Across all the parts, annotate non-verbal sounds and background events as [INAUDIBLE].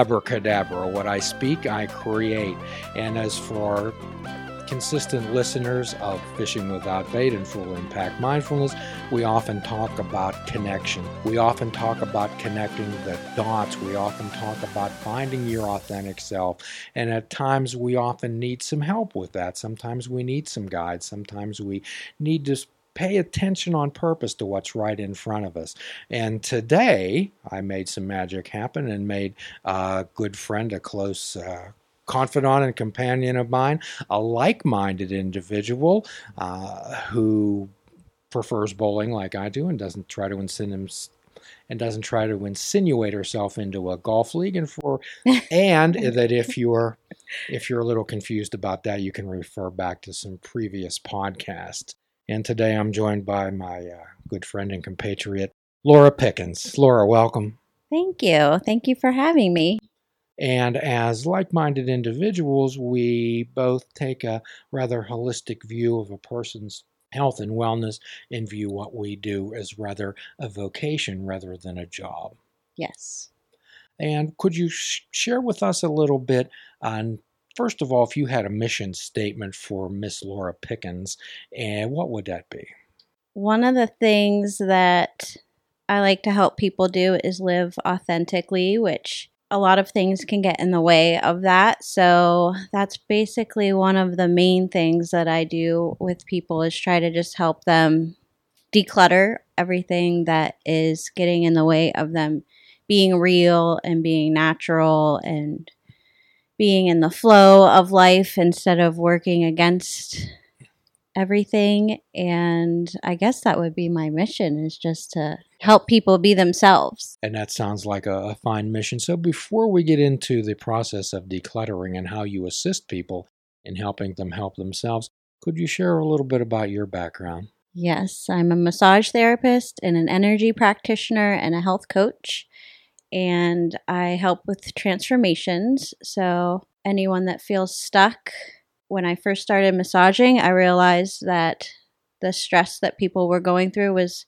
abracadabra. What I speak, I create. And as for consistent listeners of Fishing Without Bait and Full Impact Mindfulness, we often talk about connection. We often talk about connecting the dots. We often talk about finding your authentic self. And at times, we often need some help with that. Sometimes we need some guides. Sometimes we need to pay attention on purpose to what's right in front of us. And today, I made some magic happen and made a good friend, a close uh, confidant and companion of mine, a like minded individual uh, who prefers bowling like I do and doesn't try to insinuate and doesn't try to insinuate herself into a golf league and for and [LAUGHS] that if you're if you're a little confused about that you can refer back to some previous podcasts and today I'm joined by my uh, good friend and compatriot Laura Pickens. Laura, welcome. Thank you. Thank you for having me. And as like minded individuals, we both take a rather holistic view of a person's health and wellness and view what we do as rather a vocation rather than a job. Yes. And could you sh- share with us a little bit on, first of all, if you had a mission statement for Miss Laura Pickens, and what would that be? One of the things that I like to help people do is live authentically, which a lot of things can get in the way of that. So that's basically one of the main things that I do with people is try to just help them declutter everything that is getting in the way of them being real and being natural and being in the flow of life instead of working against everything. And i guess that would be my mission is just to help people be themselves. And that sounds like a, a, fine mission. So before we get into the process of decluttering and how you assist people in helping them help themselves could you share a little bit about your background? Yes i'm a massage therapist and an energy practitioner and a health coach and i help with transformations so anyone that feels stuck when I first started massaging, I realized that the stress that people were going through was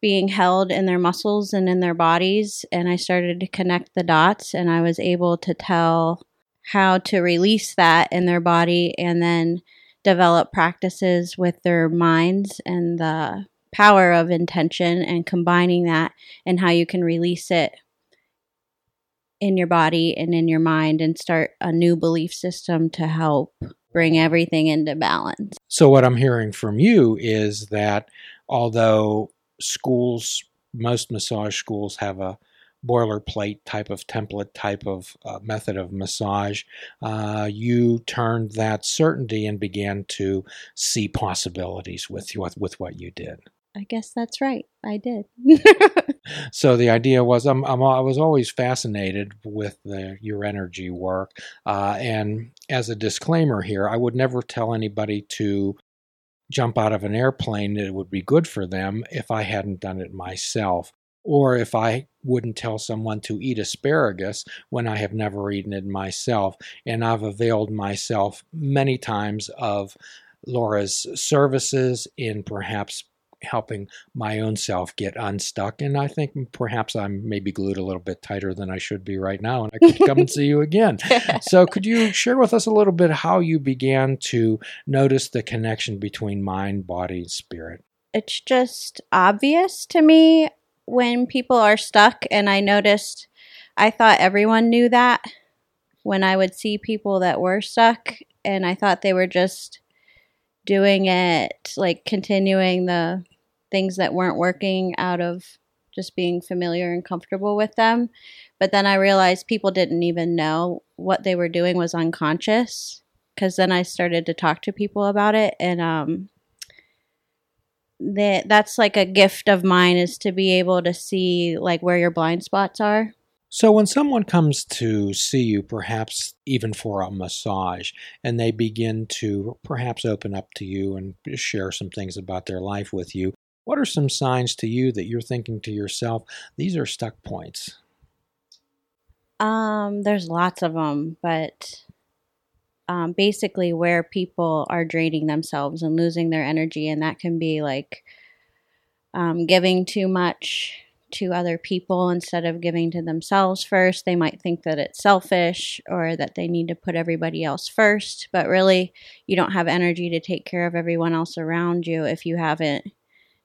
being held in their muscles and in their bodies. And I started to connect the dots, and I was able to tell how to release that in their body and then develop practices with their minds and the power of intention and combining that and how you can release it in your body and in your mind and start a new belief system to help bring everything into balance. So, what I'm hearing from you is that although schools, most massage schools have a boilerplate type of template type of uh, method of massage, uh, you turned that certainty and began to see possibilities with, with, with what you did. I guess that's right. I did. [LAUGHS] so the idea was I'm, I'm, i was always fascinated with the, your energy work. Uh, and as a disclaimer here, I would never tell anybody to jump out of an airplane that it would be good for them if I hadn't done it myself. Or if I wouldn't tell someone to eat asparagus when I have never eaten it myself. And I've availed myself many times of Laura's services in perhaps helping my own self get unstuck. And I think perhaps I'm maybe glued a little bit tighter than I should be right now, and I could come and see you again. [LAUGHS] So, could you share with us a little bit how you began to notice the connection between mind, body, and spirit? It's just obvious to me when people are stuck, and I noticed I thought everyone knew that when I would see people that were stuck, and I thought they were just doing it like continuing the things that weren't working out of just being familiar and comfortable with them. But then I realized people didn't even know what they were doing was unconscious because then I started to talk to people about it and um that that's like a gift of mine is to be able to see like where your blind spots are. So when someone comes to see you, perhaps even for a massage, and they begin to perhaps open up to you and share some things about their life with you, what are some signs to you that you're thinking to yourself, these are stuck points? Um, there's lots of them, but um, basically where people are draining themselves and losing their energy, and that can be like um, giving too much to other people instead of giving to themselves first. They might think that it's selfish or that they need to put everybody else first, but really, you don't have energy to take care of everyone else around you if you haven't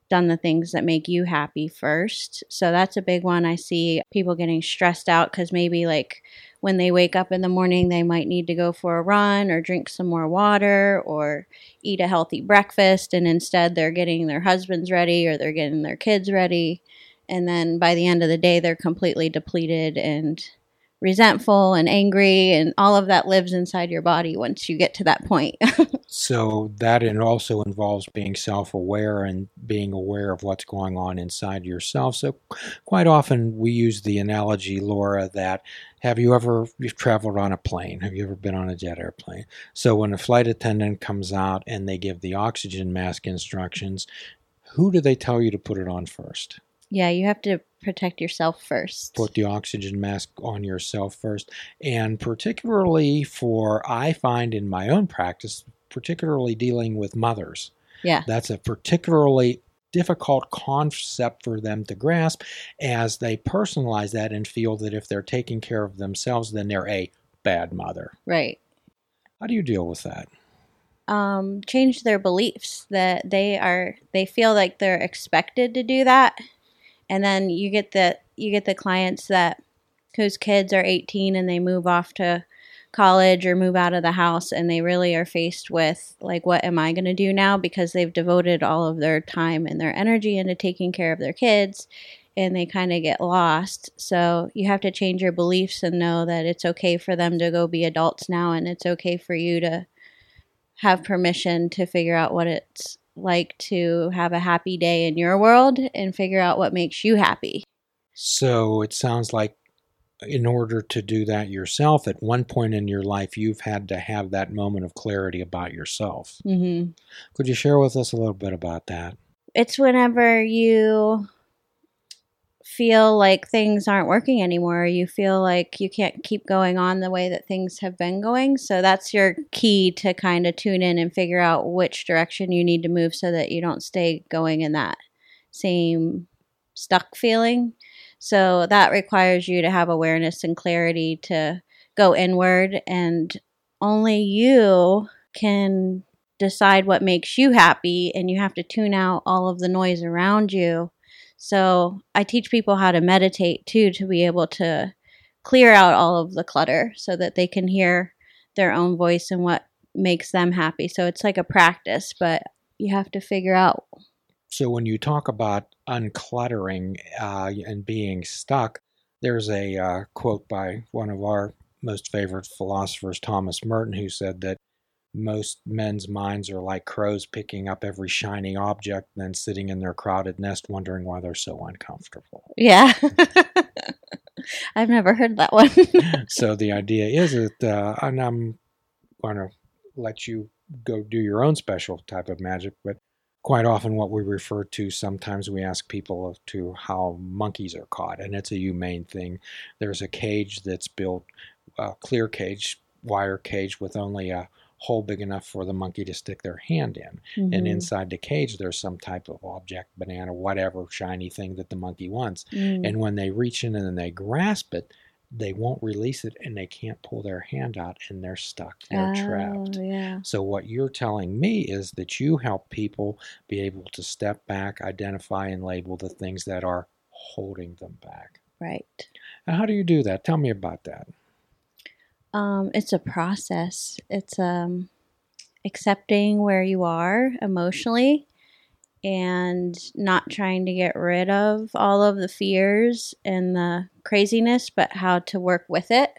done the things that make you happy first. So that's a big one. I see people getting stressed out because maybe like when they wake up in the morning, they might need to go for a run or drink some more water or eat a healthy breakfast. And instead, they're getting their husbands ready or they're getting their kids ready. And then by the end of the day, they're completely depleted and resentful and angry. And all of that lives inside your body once you get to that point. [LAUGHS] So that it also involves being self-aware and being aware of what's going on inside yourself. So quite often we use the analogy, Laura, that have you ever you've traveled on a plane? Have you ever been on a jet airplane? So when a flight attendant comes out and they give the oxygen mask instructions, who do they tell you to put it on first? yeah, you have to protect yourself first. put the oxygen mask on yourself first. And particularly for, I find in my own practice, particularly dealing with mothers, Yeah. that's a particularly difficult concept for them to grasp as they personalize that and feel that if they're taking care of themselves, then they're a bad mother. Right. How do you deal with that? um, change their beliefs that they are they feel like they're expected to do that and then you get the you get the clients that whose kids are 18 and they move off to college or move out of the house and they really are faced with like what am i going to do now because they've devoted all of their time and their energy into taking care of their kids and they kind of get lost so you have to change your beliefs and know that it's okay for them to go be adults now and it's okay for you to have permission to figure out what it's like to have a happy day in your world and figure out what makes you happy. So it sounds like in order to do that yourself, at one point in your life, you've had to have that moment of clarity about yourself. hmm Could you share with us a little bit about that? It's whenever you feel like things aren't working anymore. You feel like you can't keep going on the way that things have been going. So that's your key to kind of tune in and figure out which direction you need to move so that you don't stay going in that same stuck feeling. So that requires you to have awareness and clarity to go inward, and only you can decide what makes you happy, and you have to tune out all of the noise around you. So I teach people how to meditate too to be able to clear out all of the clutter so that they can hear their own voice and what makes them happy. So it's like a practice, but you have to figure out So when you talk about uncluttering uh, and being stuck, there's a uh, quote by one of our most favorite philosophers, Thomas Merton, who said that most men's minds are like crows picking up every shiny object, and then sitting in their crowded nest wondering why they're so uncomfortable. Yeah. [LAUGHS] I've never heard that one. [LAUGHS] so the idea is that, uh, and I'm going to let you go do your own special type of magic, but quite often what we refer to, sometimes we ask people to how monkeys are caught, and it's a humane thing. There's a cage that's built, a clear cage, wire cage with only a hole big enough for the monkey to stick their hand in. And Mhm. inside the cage, there's some type of object, banana, whatever shiny thing that the monkey wants. Mm. And when they reach in and they grasp it, they won't release it and they can't pull their hand out and they're stuck. They're trapped. Oh, yeah. So, what you're telling me is that you help people be able to step back, identify, and label the things that are holding them back. Right. And how do you do that? Tell me about that. Um, it's a process. It's um, accepting where you are emotionally and not trying to get rid of all of the fears and the craziness, but how to work with it.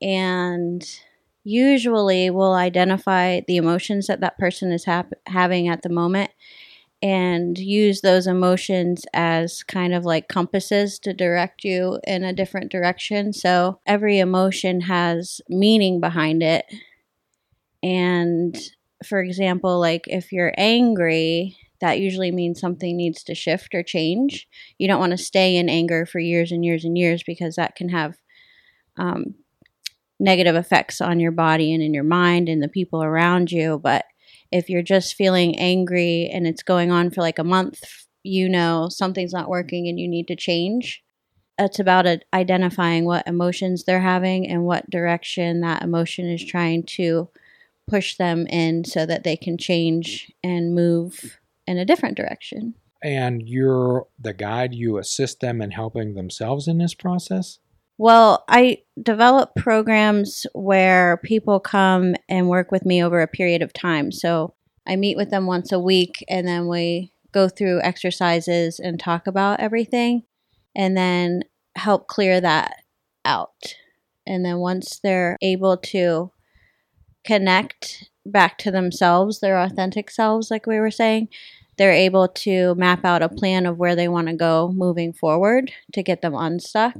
And usually we'll identify the emotions that that person is hap- having at the moment and use those emotions as kind of like compasses to direct you in a different direction. So every emotion has meaning behind it. And for example, like if you're angry, that usually means something needs to shift or change. You don't want to stay in anger for years and years and years because that can have um, negative effects on your body and in your mind and the people around you. But if you're just feeling angry and it's going on for like a month you know something's not working and you need to change. It's about identifying what emotions they're having and what direction that emotion is trying to push them in so that they can change and move in a different direction. And you're the guide, you assist them in helping themselves in this process? Well, I develop programs where people come and work with me over a period of time. So I meet with them once a week and then we go through exercises and talk about everything and then help clear that out. And then once they're able to connect back to themselves, their authentic selves, like we were saying, they're able to map out a plan of where they want to go moving forward to get them unstuck.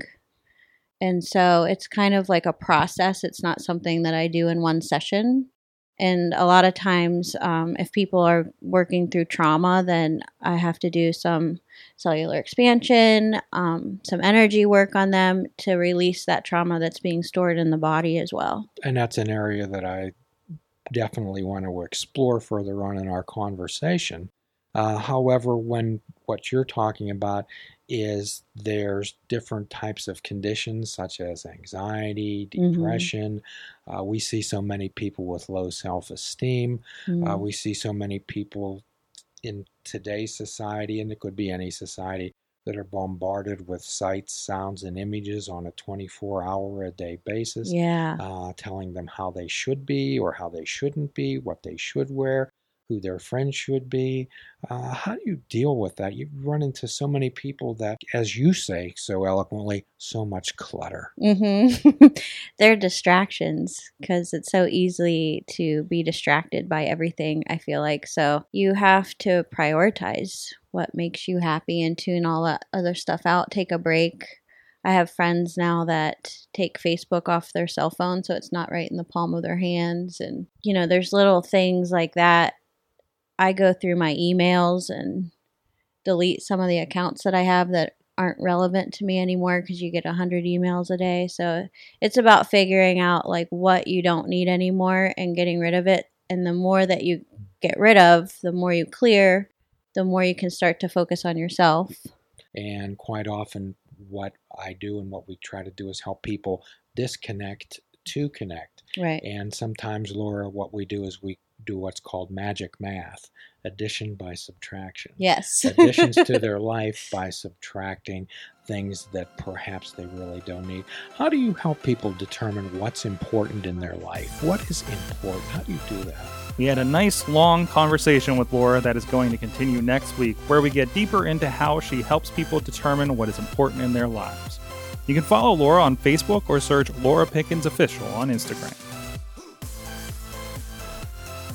And so it's kind of like a process. It's not something that I do in one session. And a lot of times, um, if people are working through trauma, then I have to do some cellular expansion, um, some energy work on them to release that trauma that's being stored in the body as well. And that's an area that I definitely want to explore further on in our conversation. Uh, however, when what you're talking about is there's different types of conditions such as anxiety, Mm-hmm. depression. Uh, we see so many people with low self esteem. Mm. Uh, we see so many people in today's society, and it could be any society, that are bombarded with sights, sounds, and images on a 24 hour a day basis, yeah. uh, telling them how they should be or how they shouldn't be, what they should wear, who their friends should be. Uh, how do you deal with that? You run into so many people that, as you say so eloquently, so much clutter. Mm-hmm. [LAUGHS] They're distractions because it's so easy to be distracted by everything, I feel like. So you have to prioritize what makes you happy and tune all that other stuff out. Take a break. I have friends now that take Facebook off their cell phone so it's not right in the palm of their hands. And, you know, there's little things like that. I go through my emails and delete some of the accounts that I have that aren't relevant to me anymore because you get 100 emails a day. So it's about figuring out like what you don't need anymore and getting rid of it. And the more that you get rid of, the more you clear, the more you can start to focus on yourself. And quite often, what I do and what we try to do is help people disconnect to connect. Right. And sometimes, Laura, what we do is we do what's called magic math addition by subtraction. Yes. [LAUGHS] Additions to their life by subtracting things that perhaps they really don't need. How do you help people determine what's important in their life? What is important? How do you do that? We had a nice long conversation with Laura that is going to continue next week, where we get deeper into how she helps people determine what is important in their lives. You can follow Laura on Facebook or search Laura Pickens Official on Instagram.